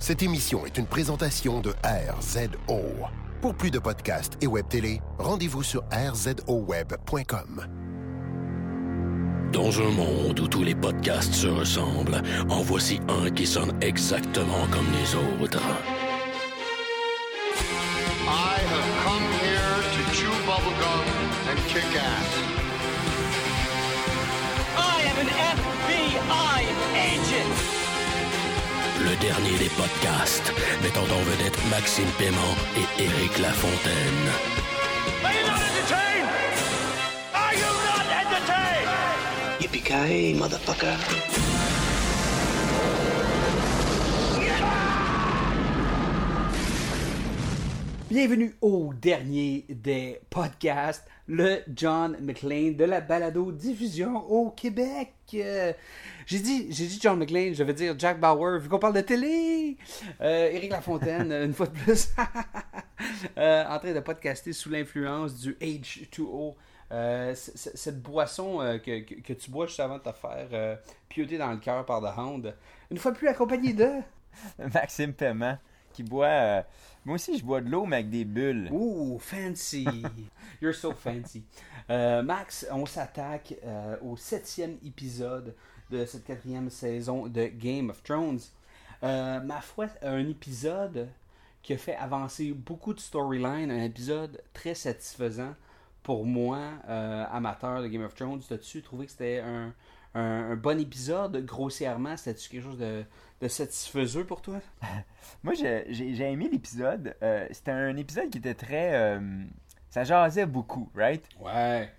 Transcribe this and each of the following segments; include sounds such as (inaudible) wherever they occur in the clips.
Cette émission est une présentation de RZO. Pour plus de podcasts et web télé, rendez-vous sur rzoweb.com. Dans un monde où tous les podcasts se ressemblent, en voici un qui sonne exactement comme les autres. I have come here to chew bubblegum and kick ass. Dernier des podcasts, mettant en vedette Maxime Paiement et Éric Lafontaine. Are you not entertained? Are you not entertained? Yippee-ki-yay, motherfucker. Bienvenue au dernier des podcasts, le John McLean de la balado diffusion au Québec. Euh, j'ai dit, j'ai dit John McLean, je vais dire Jack Bauer vu qu'on parle de télé. Euh, Éric Lafontaine, (laughs) une fois de plus, (laughs) euh, en train de podcaster sous l'influence du H2O. Euh, cette boisson que, que- que tu bois juste avant de te faire pioter dans le cœur par The Hound. Une fois de plus accompagné de... (laughs) Maxime Paiement qui boit. Moi aussi, je bois de l'eau, mais avec des bulles. Ooh, fancy. (laughs) You're so fancy. Euh, Max, on s'attaque euh, au septième épisode de cette quatrième saison de Game of Thrones. Euh, ma foi, un épisode qui a fait avancer beaucoup de storylines, un épisode très satisfaisant pour moi, euh, amateur de Game of Thrones. As-tu trouvé que c'était un, un- un bon épisode grossièrement? C'était-tu quelque chose de, de satisfaisant pour toi? (laughs) Moi, j'ai aimé l'épisode. Euh, C'était un épisode qui était très. euh, ça jasait beaucoup, right? Ouais.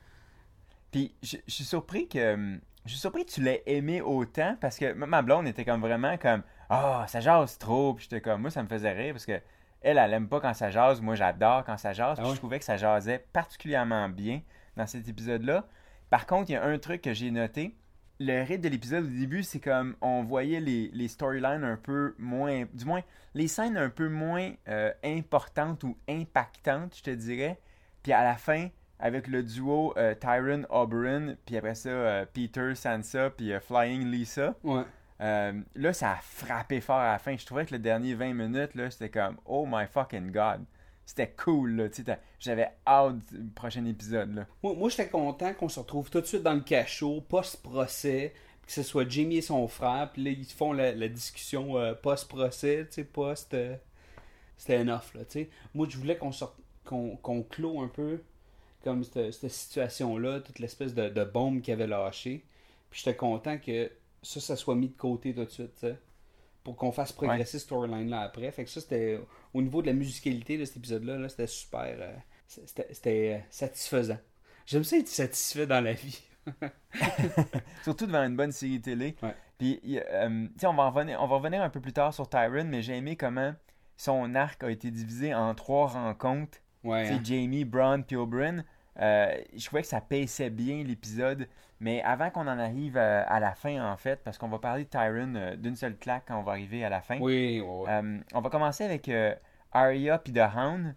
Puis je suis surpris que. Je suis surpris que tu l'aies aimé autant parce que ma- blonde était comme vraiment comme Ah, ça jase trop. Puis j'étais comme Moi, ça me faisait rire parce que elle, elle aime pas quand ça jase. Moi, j'adore quand ça jase. Ah je trouvais que ça jasait particulièrement bien dans cet épisode-là. Par contre, il y a un truc que j'ai noté. Le rythme de l'épisode au début, c'est comme on voyait les, les storylines un peu moins. Du moins, les scènes un peu moins euh, importantes ou impactantes, je te dirais. Puis à la fin, avec le duo euh, Tyron Oberon, puis après ça, euh, Peter Sansa, puis euh, Flying Lisa. Ouais. Là, ça a frappé fort à la fin. Je trouvais que le dernier 20 minutes, là, c'était comme Oh my fucking god. C'était cool, J'avais hâte du prochain épisode, là. Moi, j'étais content qu'on se retrouve tout de suite dans le cachot, post-procès, que ce soit Jamie et son frère, puis là, ils font la, discussion euh, post-procès, post... euh, C'était enough, là, tu sais. Moi, je voulais qu'on sorte, qu'on clôt un peu comme cette, situation-là, toute l'espèce de, bombe qu'il avait lâchée. Puis j'étais content que ça, ça soit mis de côté tout de suite, tu sais. Pour qu'on fasse progresser cette storyline-là après. Fait que ça, c'était... Au niveau de la musicalité de cet épisode-là, là, c'était super... euh, c'était euh, satisfaisant. J'aime ça être satisfait dans la vie. (laughs) Surtout devant une bonne série télé. Ouais. Puis, euh, on, va en revenir- on va revenir un peu plus tard sur Tyron, mais j'ai aimé comment son arc a été divisé en trois rencontres. Ouais. Hein. Jamie, Braun, puis Oberyn. Euh, je trouvais que ça paissait bien l'épisode. Mais avant qu'on en arrive à, à la fin, en fait, parce qu'on va parler de Tyron euh, d'une seule claque quand on va arriver à la fin. Oui. Euh, on va commencer avec euh, Arya puis The Hound,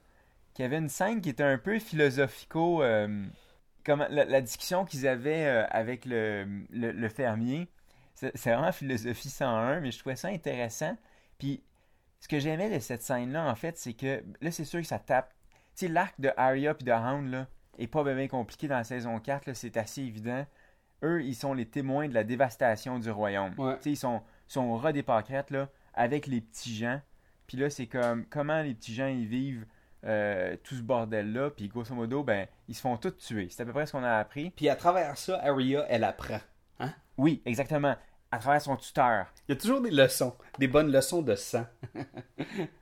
qui avait une scène qui était un peu philosophico. euh, comme la, la discussion qu'ils avaient euh, avec le, le, le fermier. C'est vraiment philosophie 101, mais je trouvais ça intéressant. Puis, ce que j'aimais de cette scène-là, en fait, c'est que là, c'est sûr que ça tape. Tu sais, l'arc de Arya puis The Hound, là, est pas bien compliqué dans la saison 4, là, c'est assez évident. Eux, ils sont les témoins de la dévastation du royaume. Ouais. Ils sont, sont des pâquerettes, là, avec les petits gens. Puis là, c'est comme comment les petits gens ils vivent euh, tout ce bordel-là? Puis grosso modo, ben, ils se font tous tuer. C'est à peu près ce qu'on a appris. Puis à travers ça, Arya, elle apprend. Hein? Oui, exactement. À travers son tuteur. Il y a toujours des leçons, des bonnes leçons de sang. (laughs)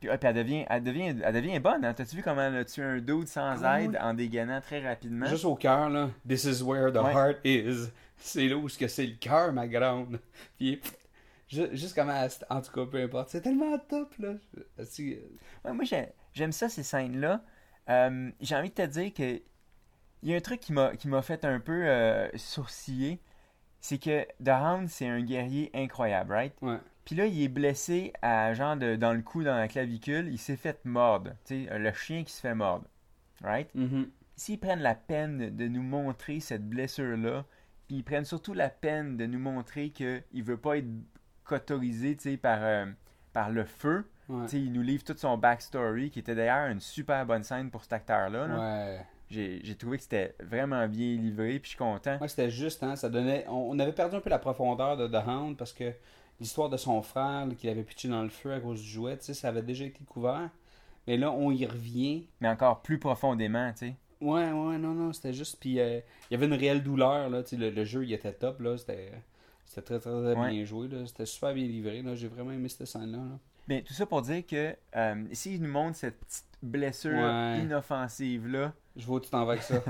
Puis, ouais, puis elle, devient, elle, devient, elle devient bonne. Hein? T'as-tu vu comment elle a tué un dude sans Ah, aide oui. en dégainant très rapidement? Juste au cœur, là. This is where the Ouais. heart is. C'est là où ce que c'est le cœur, ma grande. Puis, juste comme elle- En tout cas, peu importe. C'est tellement top, là. Ouais, moi, j'ai- j'aime ça, ces scènes-là. Euh, j'ai envie de te dire que il y a un truc qui m'a qui m'a fait un peu euh, sourciller. C'est que The Hound, c'est un guerrier incroyable, right? Ouais. Puis là, il est blessé à genre de, dans le cou, dans la clavicule. Il s'est fait mordre. Tu sais, le chien qui se fait mordre. Right? Mhm. S'ils prennent la peine de nous montrer cette blessure-là, puis ils prennent surtout la peine de nous montrer qu'il ne veut pas être cautorisé, tu sais, par, euh, par le feu. Ouais. Il nous livre toute son backstory, qui était d'ailleurs une super bonne scène pour cet acteur-là. là. Ouais. J'ai trouvé que c'était vraiment bien livré, puis je suis content. Ouais, c'était juste, hein, ça donnait. On, on avait perdu un peu la profondeur de The Hound parce que l'histoire de son frère qu'il avait pitché dans le feu à cause du jouet, ça avait déjà été couvert. Mais là, on y revient. Mais encore plus profondément, tu sais. Ouais, ouais, non, non, c'était juste. Puis euh, il y avait une réelle douleur, là. Le, le jeu, il était top, là. C'était. C'était très, très, très Ouais. bien joué, là. C'était super bien livré, là. J'ai vraiment aimé cette scène-là. là. Mais tout ça pour dire que euh, s'il nous montre cette petite blessure Ouais. inoffensive-là, Je vois où tu t'en vas avec ça.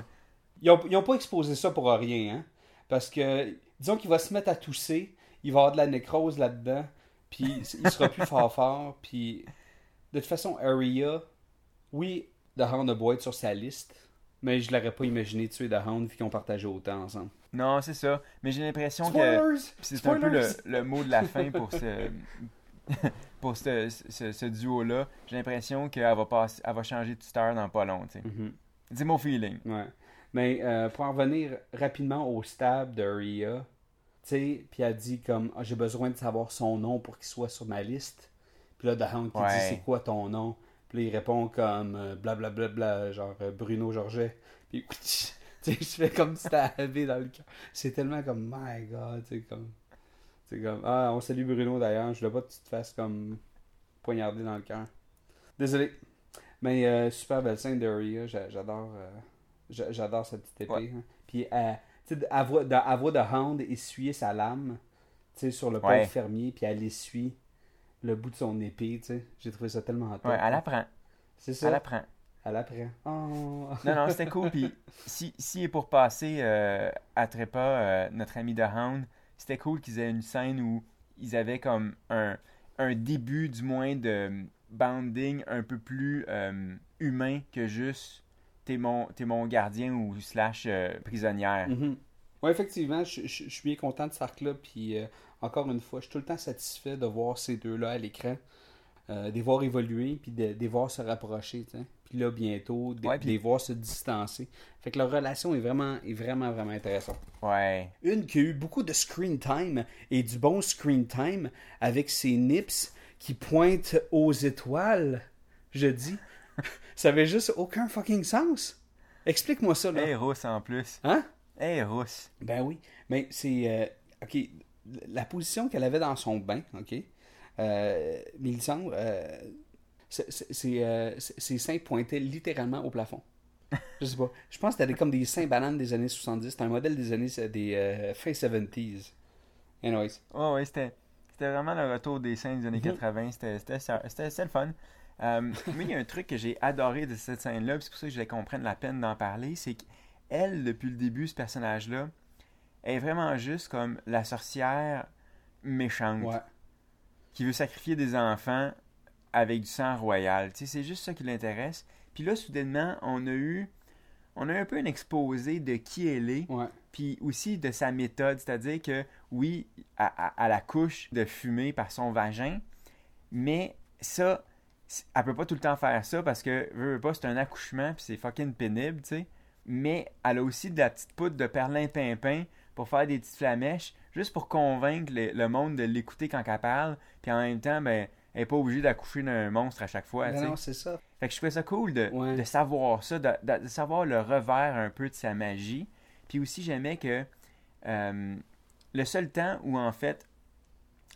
Ils ont, ils ont pas exposé ça pour rien, hein. Parce que, disons qu'il va se mettre à tousser, il va avoir de la nécrose là-dedans, puis il sera plus fort (laughs) fort, puis de toute façon, Aria, oui, The Hound a beau être sur sa liste, mais je l'aurais pas imaginé tuer The Hound vu qu'ils ont partagé autant ensemble. non, c'est ça. Mais j'ai l'impression que c'est un peu le, le mot de la fin pour ce, (laughs) (laughs) pour ce, ce, ce duo-là. J'ai l'impression qu'elle va, passer, elle va changer de tuteur dans pas long. Mhm. C'est mon feeling. Ouais. Mais euh, pour en revenir rapidement au stab de Rhea, tu sais, puis elle dit comme Ah, j'ai besoin de savoir son nom pour qu'il soit sur ma liste. Puis là, Hound qui Ouais. dit c'est quoi ton nom? Puis là, il répond comme euh, blablabla, bla, genre euh, Bruno Georget. Puis (laughs) tu sais, je fais comme si arrivé dans le cœur. C'est tellement comme My God, tu sais, comme. C'est comme Ah, on salue Bruno d'ailleurs, je veux pas que tu te fasses comme poignarder dans le cœur. Désolé. Mais euh, super belle scène de Rhea, j'a- j'adore. euh, j'a- J'adore cette petite épée. Ouais. hein. Puis elle, tu sais, elle voit, de- Hound essuyer sa lame tu sais, sur le pauvre Ouais. fermier, puis elle essuie le bout de son épée. tu sais. J'ai trouvé ça tellement top. Ouais, elle apprend. C'est ça. Elle apprend. Elle apprend. Oh. (laughs) Non, non, c'était cool. Puis si, si est pour passer euh, à trépas euh, notre ami The Hound, c'était cool qu'ils aient une scène où ils avaient comme un, un début, du moins, de bounding un peu plus euh, humain que juste t'es mon, mon gardien ou slash euh, prisonnière. Mhm. Ouais, effectivement, je, suis bien content de cet arc-là. Puis euh, encore une fois, je suis tout le temps satisfait de voir ces deux-là à l'écran, euh, de les voir évoluer, puis de, les voir se rapprocher. tu sais. Puis là, bientôt, de, Ouais, de puis- les voir se distancer. Fait que leur relation est vraiment, est vraiment, vraiment intéressante. Ouais. Une qui a eu beaucoup de screen time et du bon screen time avec ses nips qui pointent aux étoiles, je dis. (laughs) Ça avait juste aucun fucking sens. Explique-moi ça, là. Hey, rousse en plus. Hein? Hey, rousse. Ben oui, mais c'est... euh, OK, la position qu'elle avait dans son bain, OK, euh, Mélisandre, euh, c'est, euh, ses seins pointaient littéralement au plafond. (laughs) Je sais pas. Je pense que c'était comme des seins bananes des années 70. C'était un modèle des années... des euh, fin 70s. Anyways. Ouais, ouais, c'était, c'était vraiment le retour des scènes des années Mhm. 80. C'était, c'était, ça- c'était, c'était le fun. Euh, (laughs) mais il y a un truc que j'ai adoré de cette scène-là, c'est pour ça que je prenne la peine d'en parler, c'est qu'elle, depuis le début, ce personnage-là, est vraiment juste comme la sorcière méchante Ouais. qui veut sacrifier des enfants avec du sang royal. Tu sais, c'est juste ça qui l'intéresse. Puis là, soudainement, on a eu, on a un peu un exposé de qui elle est puis aussi de sa méthode, c'est-à-dire que oui, à, à- à la couche de fumée par son vagin, mais ça, elle peut pas tout le temps faire ça parce que, veux, veux pas, c'est un accouchement puis c'est fucking pénible, tu sais. Mais elle a aussi de la petite poudre de perlin-pimpin pour faire des petites flamèches, juste pour convaincre le, le monde de l'écouter quand elle parle, puis en même temps, ben, elle est pas obligée d'accoucher d'un monstre à chaque fois, Ben non, c'est ça. Fait que je trouvais ça cool de, Ouais. de savoir ça, de, de- savoir le revers un peu de sa magie. Puis aussi, j'aimais que euh, le seul temps où, en fait,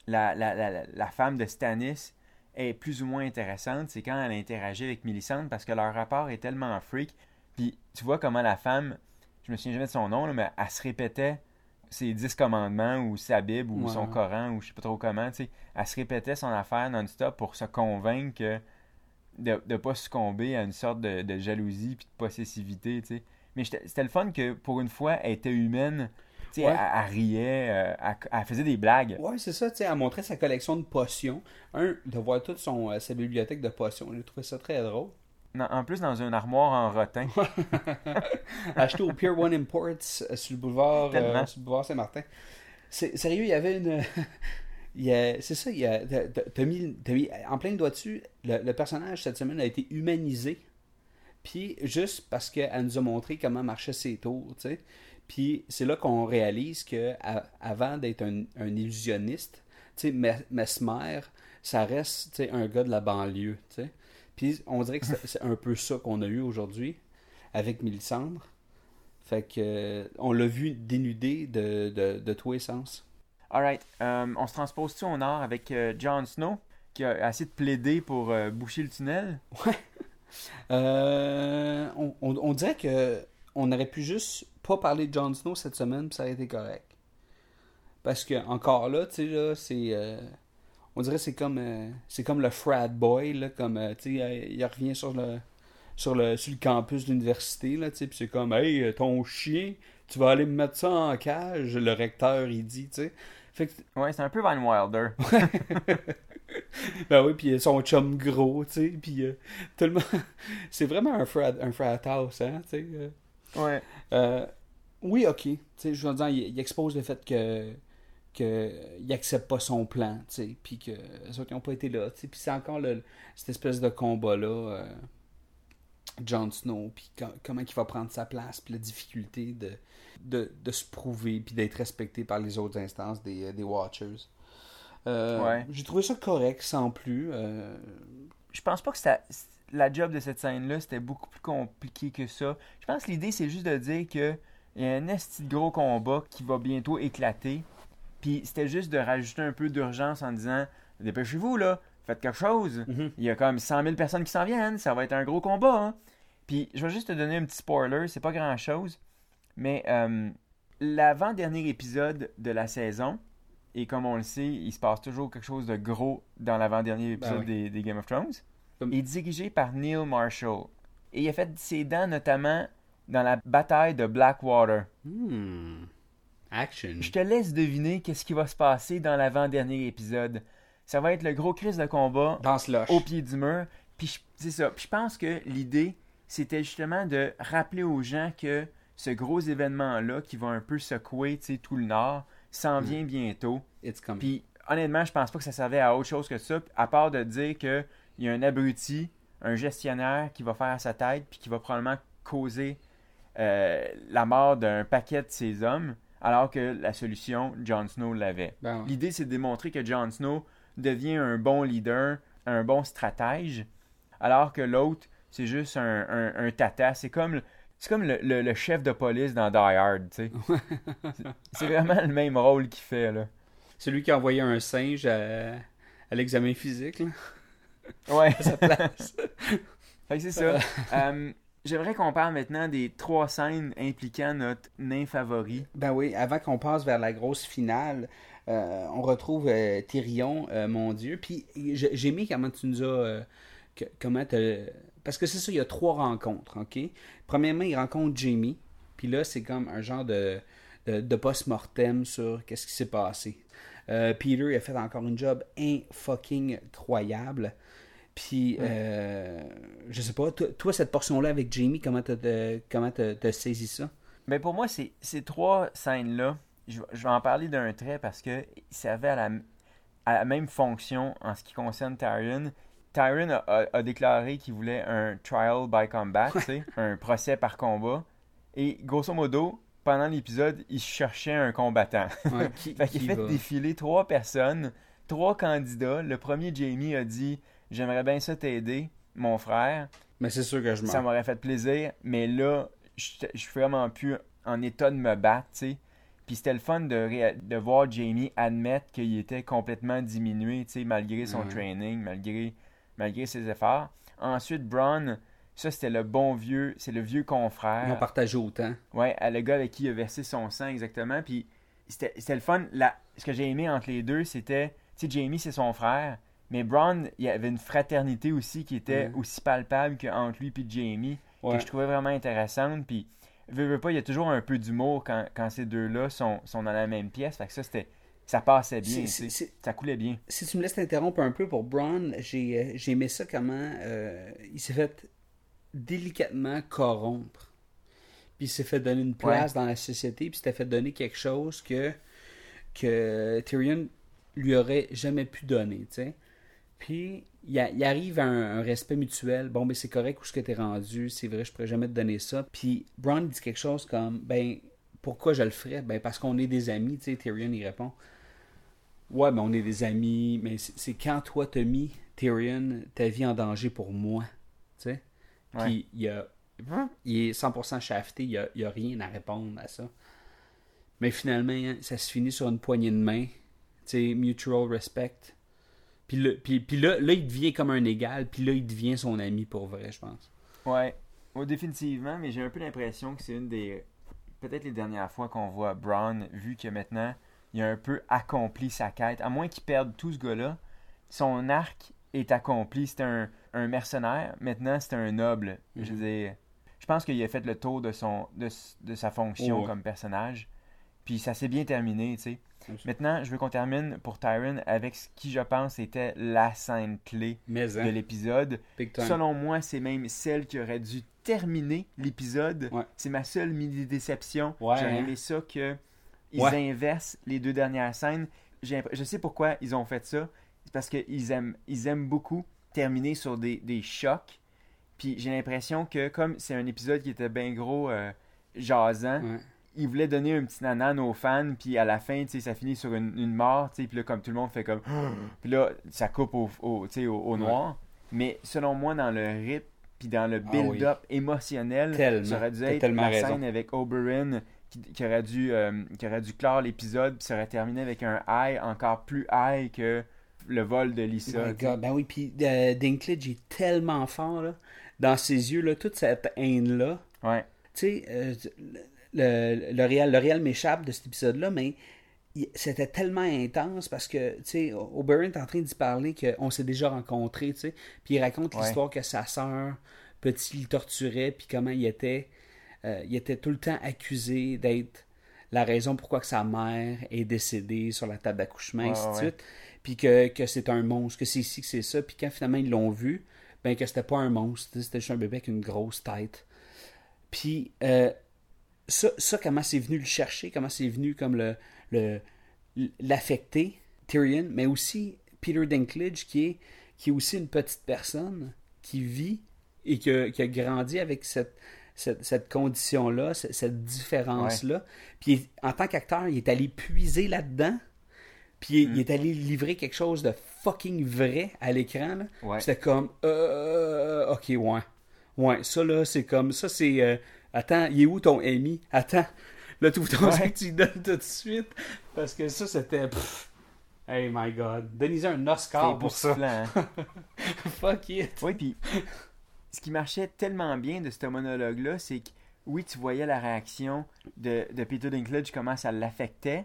la, la, la, la- la femme de Stannis est plus ou moins intéressante, c'est quand elle interagit avec Millicent parce que leur rapport est tellement freak. Puis tu vois comment la femme, je me souviens jamais de son nom, là, mais elle se répétait ses dix commandements ou sa Bible ou Ouais. son Coran ou je sais pas trop comment, tu sais. Elle se répétait son affaire non-stop pour se convaincre que de ne pas succomber à une sorte de, de jalousie puis de possessivité, tu sais. Mais c'était le fun que, pour une fois, elle était humaine. Tu sais, Ouais. elle, elle riait, euh, elle, elle faisait des blagues. Ouais, c'est ça, tu sais, elle montrait sa collection de potions. Un, de voir toute son, euh, sa bibliothèque de potions. J'ai trouvé ça très drôle. Non, en plus, dans une armoire en rotin. (laughs) acheté au Pier One Imports euh, sur le boulevard, euh, sur le boulevard Saint-Martin. C'est- Sérieux, il y avait une. (laughs) C'est ça, il y a, t'as- mis, t'as mis en plein doigt dessus. Le, le personnage cette semaine a été humanisé. Puis juste parce qu'elle nous a montré comment marchaient ses tours, tu sais. Puis c'est là qu'on réalise que à- avant d'être un, un illusionniste, tu sais, Mes- Mesmer, ça reste tu sais, un gars de la banlieue. tu sais. Puis on dirait que c'est un peu ça qu'on a eu aujourd'hui avec Mélisandre. Fait que euh, on l'a vu dénudé de, de, de tous les sens. Alright, euh, on se transpose-tu au nord avec euh, Jon Snow, qui a essayé de plaider pour euh, boucher le tunnel? Euh, on, on- on dirait que on aurait pu juste pas parler de Jon Snow cette semaine, puis ça aurait été correct. Parce que encore là, tu sais là, c'est on dirait que c'est comme euh, c'est comme le frat boy là, comme euh, tu sais, euh, il revient sur le sur le sur le campus de l'université là, tu c'est comme hey ton chien, tu vas aller me mettre ça en cage, le recteur il dit, tu sais. Fait que Ouais, c'est un peu Van Wilder. (laughs) ben oui, puis son chum gros, tu sais, puis euh, tout le monde (laughs) c'est vraiment un frat un frat house, hein, tu sais. Ouais. Oui, ok. Tu sais, je veux dire, il, il expose le fait que que il accepte pas son plan, tu sais, puis que les autres n'ont pas été là, tu sais, puis c'est encore le, cette espèce de combat là, euh, Jon Snow, puis co- comment il va prendre sa place, puis la difficulté de, de, de se prouver, puis d'être respecté par les autres instances des, des Watchers. Euh, Ouais. J'ai trouvé ça correct, sans plus. euh, Je pense pas que ça, la job de cette scène-là, c'était beaucoup plus compliqué que ça. Je pense que l'idée, c'est juste de dire que il y a un esti de gros combat qui va bientôt éclater. Puis c'était juste de rajouter un peu d'urgence en disant Dépêchez-vous, là, faites quelque chose. Mhm. Il y a quand même 100 000 personnes qui s'en viennent, ça va être un gros combat. hein. Puis je vais juste te donner un petit spoiler, c'est pas grand-chose. Mais euh, l'avant-dernier épisode de la saison, et comme on le sait, il se passe toujours quelque chose de gros dans l'avant-dernier épisode oui. des, des Game of Thrones, Comme- est dirigé par Neil Marshall. Et il a fait ses dents notamment dans la bataille de Blackwater. hmm, Action. Je te laisse deviner qu'est-ce qui va se passer dans l'avant-dernier épisode. Ça va être le gros crise de combat Dans au pied du mur. Puis je- c'est ça. Puis je pense que l'idée, c'était justement de rappeler aux gens que ce gros événement-là, qui va un peu secouer tout le Nord, s'en vient bientôt. It's coming. Puis honnêtement, je pense pas que ça servait à autre chose que ça, à part de dire que il y a un abruti, un gestionnaire qui va faire à sa tête, puis qui va probablement causer euh, la mort d'un paquet de ses hommes, alors que la solution, Jon Snow l'avait. Ben ouais. L'idée, c'est de démontrer que Jon Snow devient un bon leader, un bon stratège, alors que l'autre, c'est juste un, un, un tata. C'est comme, le- c'est comme le, le- le chef de police dans Die Hard, tu sais. (laughs) C'est- vraiment le même rôle qu'il fait, là. Celui qui a envoyé un singe à, à l'examen physique. Là. Ouais. fait que c'est ça. Euh, J'aimerais qu'on parle maintenant des trois scènes impliquant notre nain favori. Ben oui, avant qu'on passe vers la grosse finale, euh, on retrouve euh, Tyrion, euh, mon Dieu. Puis j'ai aimé comment tu nous as. euh, comment Parce que c'est ça, il y a trois rencontres, OK? Premièrement, il rencontre Jamie. Puis là, c'est comme un genre de, de, post-mortem sur qu'est-ce qui s'est passé. Peter a fait encore une job fucking incroyable. Puis, euh, je sais pas, toi, toi, cette portion-là avec Jamie, comment t'as comment saisi ça? Mais pour moi, ces, ces trois scènes-là, je, vais- je vais en parler d'un trait parce que servaient à la, à la même fonction en ce qui concerne Tyrion. Tyrion a, a- a déclaré qu'il voulait un trial by combat, un procès par combat. Et grosso modo, pendant l'épisode, il cherchait un combattant. Ouais, (laughs) qui- Fait qu'il qui a fait va- défiler trois personnes, trois candidats. Le premier, Jamie, a dit J'aimerais bien ça t'aider, mon frère. Mais c'est sûr que je Ça meurs. m'aurait fait plaisir, mais là, je suis vraiment plus en état de me battre, tu sais. Puis c'était le fun de, de voir Jamie admettre qu'il était complètement diminué, tu sais, malgré son Ouais. training, malgré, malgré ses efforts. Ensuite, Braun, ça c'était le bon vieux, c'est le vieux confrère. Ils ont partagé autant. Ouais, à le gars avec qui il a versé son sang exactement. Puis c'était c'était le fun. La, ce que j'ai aimé entre les deux, c'était, tu sais, Jamie c'est son frère, mais Braun, il y avait une fraternité aussi qui était aussi palpable qu'entre lui et Jamie, Ouais. que je trouvais vraiment intéressante. Puis, veux, veux pas, il y a toujours un peu d'humour quand, quand ces deux-là sont, sont dans la même pièce. Fait que ça, c'était, ça passait bien, ça coulait bien. Si tu me laisses t'interrompre un peu pour Braun, j'ai euh, j'ai aimé ça comment euh, il s'est fait délicatement corrompre. Puis il s'est fait donner une place dans la société, puis il s'était fait donner quelque chose que, que Tyrion lui aurait jamais pu donner, tu sais. Puis il, a- il arrive à un, un respect mutuel. Bon, ben c'est correct où ce que t'es rendu, c'est vrai, je pourrais jamais te donner ça. Puis Braun dit quelque chose comme, ben pourquoi je le ferais? Ben parce qu'on est des amis, tu sais. Tyrion il répond, Ouais, mais on est des amis, mais c'est quand toi t'as mis Tyrion ta vie en danger pour moi. Tu sais? Ouais. Puis il, a, il est 100% shafté, il n'y a, il y a rien à répondre à ça. Mais finalement, hein, ça se finit sur une poignée de main. Tu sais, mutual respect. Puis, le- puis, puis là, là, il devient comme un égal, puis là, il devient son ami pour vrai, je pense. Ouais, Ouais, définitivement, mais j'ai un peu l'impression que c'est une des. Peut-être les dernières fois qu'on voit Brown, vu que maintenant, il a un peu accompli sa quête. À moins qu'il perde tout ce gars-là, son arc est accompli. C'était un, un mercenaire, maintenant c'est un noble. Je veux dire, je pense qu'il a fait le tour de, son, de, sa fonction Ouais. comme personnage. Puis ça s'est bien terminé, tu sais. Maintenant, je veux qu'on termine pour Tyron avec ce qui, je pense, était la scène clé Mais, de hein, l'épisode. Selon moi, c'est même celle qui aurait dû terminer l'épisode. Ouais. C'est ma seule mini-déception. Ouais, J'aurais hein. aimé ça que ils Ouais. inversent les deux dernières scènes. J'ai Je sais pourquoi ils ont fait ça. C'est parce qu'ils aiment, ils aiment beaucoup terminer sur des, des chocs. Puis j'ai l'impression que comme c'est un épisode qui était bien gros, euh, jasant, Ouais. Ils voulaient donner un petit nanan aux fans, puis à la fin, tu sais, ça finit sur une, une mort, tu sais, puis là, comme tout le monde fait comme... (gasps) puis là, ça coupe au, au, tu sais, au, Ouais. noir. Mais selon moi, dans le rythme, puis dans le Ah build-up émotionnel, Tellement. ça aurait dû être la raison. scène avec Oberyn qui, qui aurait dû, euh, qui aurait dû clore l'épisode, puis ça aurait terminé avec un high encore plus high que le vol de Lisa. God, ben oui, puis euh, Dinklage est tellement fort, là, dans ses yeux, là, toute cette haine-là. Ouais. Tu sais, euh, le, le, réel, le réel m'échappe de cet épisode-là, mais c'était tellement intense parce que, tu sais, Oberyn est en train d'y parler qu'on s'est déjà rencontrés, tu sais, puis il raconte Ouais. l'histoire que sa sœur, petit, il torturait, puis comment il était, euh, il était tout le temps accusé d'être la raison pourquoi que sa mère est décédée sur la table d'accouchement, Ouais, ainsi de suite, puis que, que c'est un monstre, que c'est ici, que c'est ça, puis quand finalement ils l'ont vu, ben que c'était pas un monstre, c'était juste un bébé avec une grosse tête. Puis euh, ça, ça, comment c'est venu le chercher, comment c'est venu comme le le- l'affecter, Tyrion, mais aussi Peter Dinklage, qui est, qui est aussi une petite personne qui vit et qui a, qui a grandi avec cette, cette, cette condition-là, cette, cette différence-là. Puis en tant qu'acteur, il est allé puiser là-dedans. Puis il, il est allé livrer quelque chose de fucking vrai à l'écran. là. Ouais. Puis C'était comme, euh, ok, ouais. Ouais, ça là, c'est comme, ça c'est, euh, attends, il est où ton Amy? Attends, là, tu ton Ouais. (laughs) tu lui donnes tout de suite. Parce que ça, c'était, hey my god, donnez un Oscar pour ça. hein. (laughs) Fuck it. Oui, puis ce qui marchait tellement bien de ce monologue-là, c'est que oui, tu voyais la réaction de, de Peter Dinklage, comment ça l'affectait.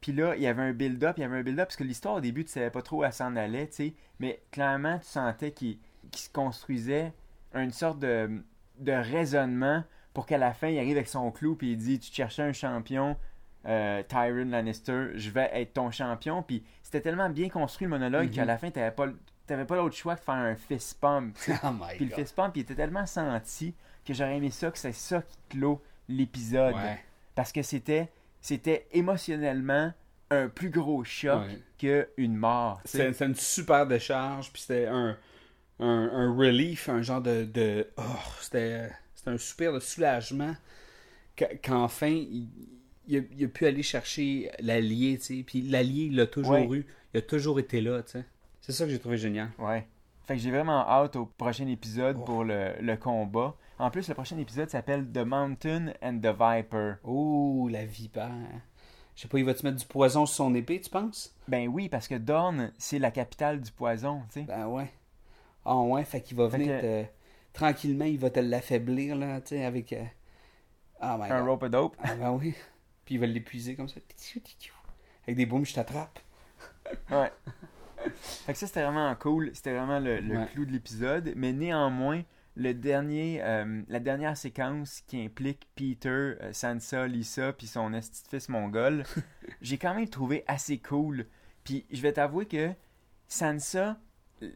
Puis là, il y avait un build-up, il y avait un build-up, parce que l'histoire au début, tu savais pas trop où elle s'en allait, tu sais. Mais clairement, tu sentais qu'il se construisait une sorte de, de raisonnement pour qu'à la fin, il arrive avec son clou, puis il dit Tu cherchais un champion, euh, Tyron Lannister, je vais être ton champion. Puis c'était tellement bien construit le monologue qu'à la fin, t'avais pas, t'avais pas l'autre choix que de faire un fist pump. (laughs) Oh Puis le fist pump, il était tellement senti que j'aurais aimé ça, que c'est ça qui clôt l'épisode. Ouais. Parce que c'était, c'était émotionnellement un plus gros choc Ouais. qu'une mort. c'était une super décharge, puis c'était un, un, un relief, un genre de. de oh, c'était c'était un soupir de soulagement qu'- qu'enfin, il, il, a, il a pu aller chercher l'allié, tu sais. Puis l'allié, il l'a toujours Ouais. eu. Il a toujours été là, tu sais. C'est ça que j'ai trouvé génial. Ouais. Fait que j'ai vraiment hâte au prochain épisode Oh. pour le, le combat. En plus, le prochain épisode s'appelle The Mountain and the Viper. Oh, la vipère. Je sais pas, il va te mettre du poison sur son épée, tu penses? Ben oui, parce que Dorne, c'est la capitale du poison, tu sais. Ben ouais. Ah ouais, fait qu'il va Fait venir que- te- Tranquillement, il va te l'affaiblir, là, tu sais, avec... euh, Oh my un God. rope dope. Ah ben oui. (laughs) Puis il va l'épuiser comme ça. Avec des booms, je t'attrape. (laughs) Ouais. fait que ça, c'était vraiment cool. C'était vraiment le, le Ouais. clou de l'épisode. Mais néanmoins, le dernier, euh, la dernière séquence qui implique Peter, euh, Sansa, Lisa, puis son esti fils mongol, (laughs) j'ai quand même trouvé assez cool. Puis je vais t'avouer que Sansa,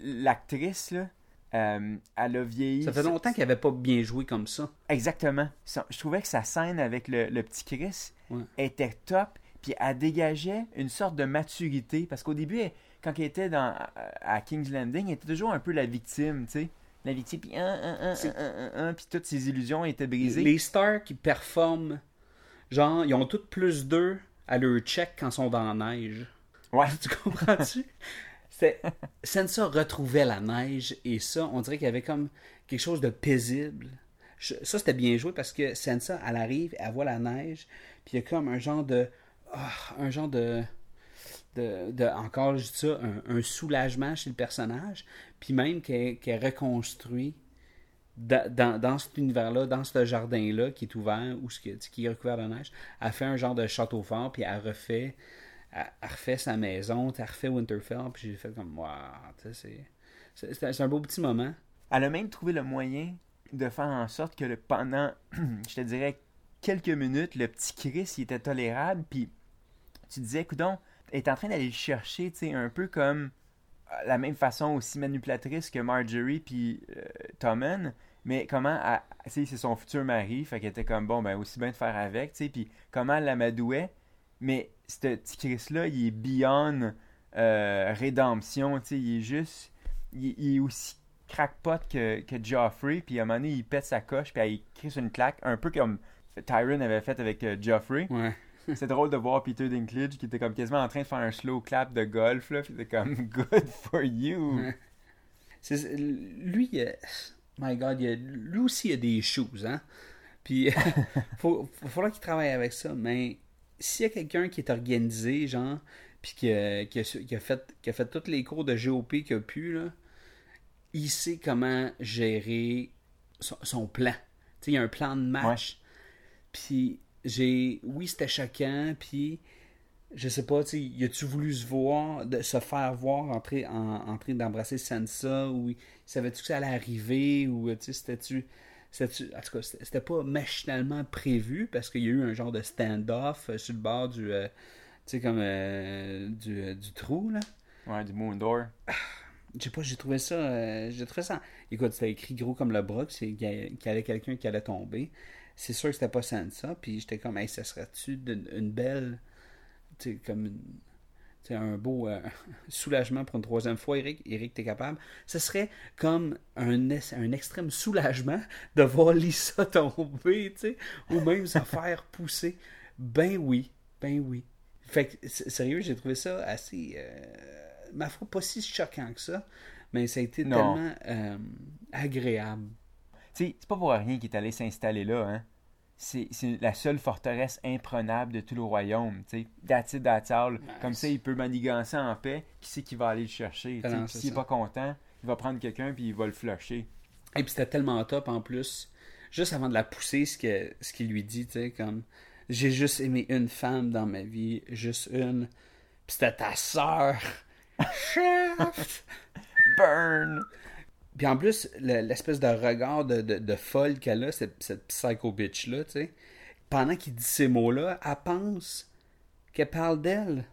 l'actrice, là, euh, elle a vieilli. Ça fait longtemps qu'il avait pas bien joué comme ça. Exactement. Je trouvais que sa scène avec le, le petit Chris Ouais. était top, puis elle dégageait une sorte de maturité. Parce qu'au début, elle- quand elle était dans, à King's Landing, elle était toujours un peu la victime, tu sais. La victime, puis un, un, un, C'est- un, un, un, puis toutes ses illusions étaient brisées. Les stars qui performent, genre, ils ont toutes plus d'eux à leur check quand ils sont dans la neige. Ouais. (laughs) Tu comprends-tu? (laughs) Sansa retrouvait la neige et ça, on dirait qu'il y avait comme quelque chose de paisible. Ça, c'était bien joué parce que Sansa, elle arrive, elle voit la neige, puis il y a comme un genre de. ah, un genre de. De, de- encore, je dis ça, un, soulagement chez le personnage, puis même qu'elle reconstruit dans, dans, cet univers-là, dans ce jardin-là qui est ouvert ou ce qui, qui est recouvert de neige, elle fait un genre de château fort, puis elle refait, elle, refait sa maison, elle refait Winterfell, puis j'ai fait comme, waouh, c'est- c'est un beau petit moment. Elle a même trouvé le moyen de faire en sorte que pendant, (clears throat) je te dirais, quelques minutes, le petit Chris, il était tolérable. Puis tu disais, coudon, elle est en train d'aller le chercher, tu sais, un peu comme euh, la même façon aussi manipulatrice que Marjorie puis euh, Tommen. Mais comment, c'est son futur mari, fait qu'elle était comme, bon, ben aussi bien de faire avec, tu sais. Puis comment elle l'amadouait. Mais ce petit Chris-là, il est beyond euh, rédemption, tu sais, il est juste, il, il est aussi crackpot que, que Joffrey, puis à un moment donné, il pète sa coche, puis il crisse une claque, un peu comme Tyron avait fait avec euh, Joffrey. Ouais. (laughs) C'est drôle de voir Peter Dinklage qui était comme quasiment en train de faire un slow clap de golf, là, puis il était comme (laughs) « good for you Ouais. Lui, euh, my God, il a- lui aussi, il a des choses, hein. Puis, (laughs) faut, faut, faudra qu'il travaille avec ça, mais s'il y a quelqu'un qui est organisé, genre, puis qui, a- qui a, su- qui a fait, qui a fait tous les cours de GOP qu'il a pu, là, il sait comment gérer son, son plan. Tu sais, il y a un plan de match. Puis, j'ai. Oui, c'était choquant, puis je sais pas, tu y a-tu voulu se voir, de se faire voir entrer en, en train d'embrasser Sansa, ou il savait-tu que ça allait arriver, ou tu sais, c'était-tu. En tout cas, c'était pas machinalement prévu parce qu'il y a eu un genre de stand-off euh, sur le bord du. euh, tu sais, comme. euh, du, euh, du trou, là. ». Ouais, du Moon Door. Je sais pas, j'ai trouvé ça. euh, j'ai trouvé ça. Écoute, c'était écrit gros comme le bras, c'est qu'il y avait quelqu'un qui allait tomber. C'est sûr que c'était pas Sansa, puis j'étais comme, hey, ça serait-tu d'une- une belle. Tu sais, comme. une- sais, un beau euh, (laughs) soulagement pour une troisième fois, Eric. Eric, t'es capable. Ce serait comme un, un extrême soulagement de voir Lisa (laughs) tomber, tu sais, ou même se faire pousser. Ben oui, ben oui. Fait que, sérieux, j'ai trouvé ça assez. euh, ma foi, pas si choquant que ça, mais ça a été Non. tellement euh, agréable. Tu sais, c'est pas pour rien qu'il est allé s'installer là, hein. C'est la seule forteresse imprenable de tout le royaume, tu sais. That's it, that's all. Comme ça, il peut manigancer en paix. Qui c'est qui va aller le chercher? Ah S'il est ça. pas content, il va prendre quelqu'un puis il va le flusher. Et puis c'était tellement top en plus. Juste avant de la pousser, ce que ce qu'il lui dit, tu sais, comme j'ai juste aimé une femme dans ma vie, juste une. Puis c'était ta sœur. (laughs) Chef! Burn! Puis en plus, le- l'espèce de regard de, de, de folle qu'elle a, cette, cette psycho bitch-là, tu sais, pendant qu'il dit ces mots-là, elle pense qu'elle parle d'elle.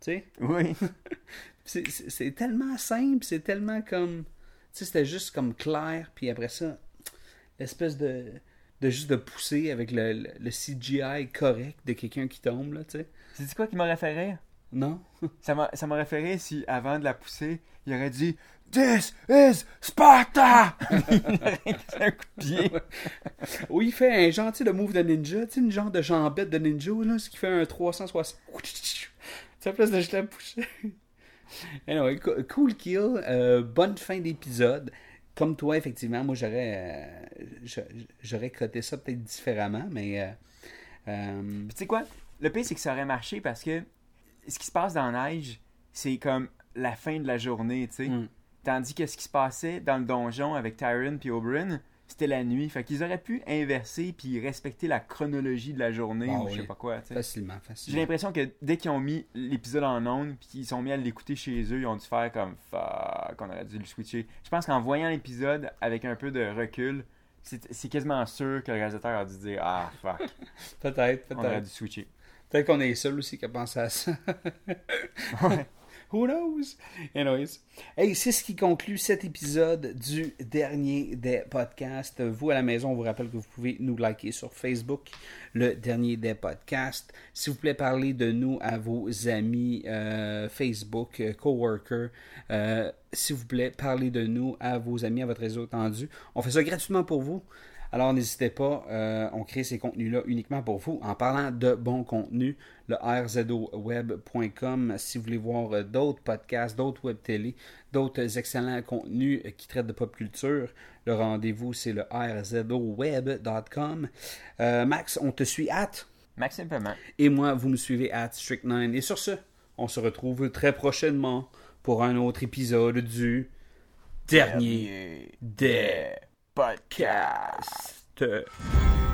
Tu sais? Oui. (laughs) C'est- tellement simple, c'est tellement comme. Tu sais, c'était juste comme clair, puis après ça, l'espèce de. de juste de pousser avec le, le, le CGI correct de quelqu'un qui tombe, là, tu sais. C'est quoi qui m'aurait fait rire? Non? Ça m'a- ça m'aurait fait rire si, avant de la pousser, il aurait dit This is Sparta! (laughs) il un coup de pied. Ou il fait un sais, le move de ninja, tu sais, une genre de jambette de ninja, là, ce qui fait un 360. Tu sais, à place de juste la pousser. Anyway, co- cool kill, euh, bonne fin d'épisode. Comme toi, effectivement, moi j'aurais euh, j'a- j'aurais coté ça peut-être différemment, mais euh, euh, tu sais quoi? Le pire, c'est que ça aurait marché parce que ce qui se passe dans la neige, c'est comme la fin de la journée, tu sais. Mm. Tandis que ce qui se passait dans le donjon avec Tyron puis Oberyn, c'était la nuit. Fait qu'ils auraient pu inverser puis respecter la chronologie de la journée Ah ou je sais pas quoi, sais. facilement, J'ai facilement. l'impression que dès qu'ils ont mis l'épisode en ondes puis qu'ils sont mis à l'écouter chez eux, ils ont dû faire comme fuck, on aurait dû le switcher. Je pense qu'en voyant l'épisode avec un peu de recul, c'est quasiment sûr que le réalisateur a dû dire ah fuck, (laughs) Peut-être, on aurait peut-être. dû switcher. Peut-être qu'on est seul aussi qui a pensé à ça. Who knows? Anyways. Hey, c'est ce qui conclut cet épisode du dernier des podcasts. Vous à la maison, on vous rappelle que vous pouvez nous liker sur Facebook, le dernier des podcasts. S'il vous plaît, parlez de nous à vos amis euh, Facebook, euh, coworkers. Euh, S'il vous plaît, parlez de nous à vos amis, à votre réseau étendu. On fait ça gratuitement pour vous. Alors n'hésitez pas, euh, on crée ces contenus-là uniquement pour vous. En parlant de bon contenu, le rzoweb.com, si vous voulez voir euh, d'autres podcasts, d'autres web télé, d'autres excellents contenus euh, qui traitent de pop culture, le rendez-vous c'est le rzoweb.com. Euh, Max, on te suit at? Maxime Paiement. et moi, vous me suivez at Strict9. Et sur ce, on se retrouve très prochainement pour un autre épisode du dernier des Podcast. podcasts.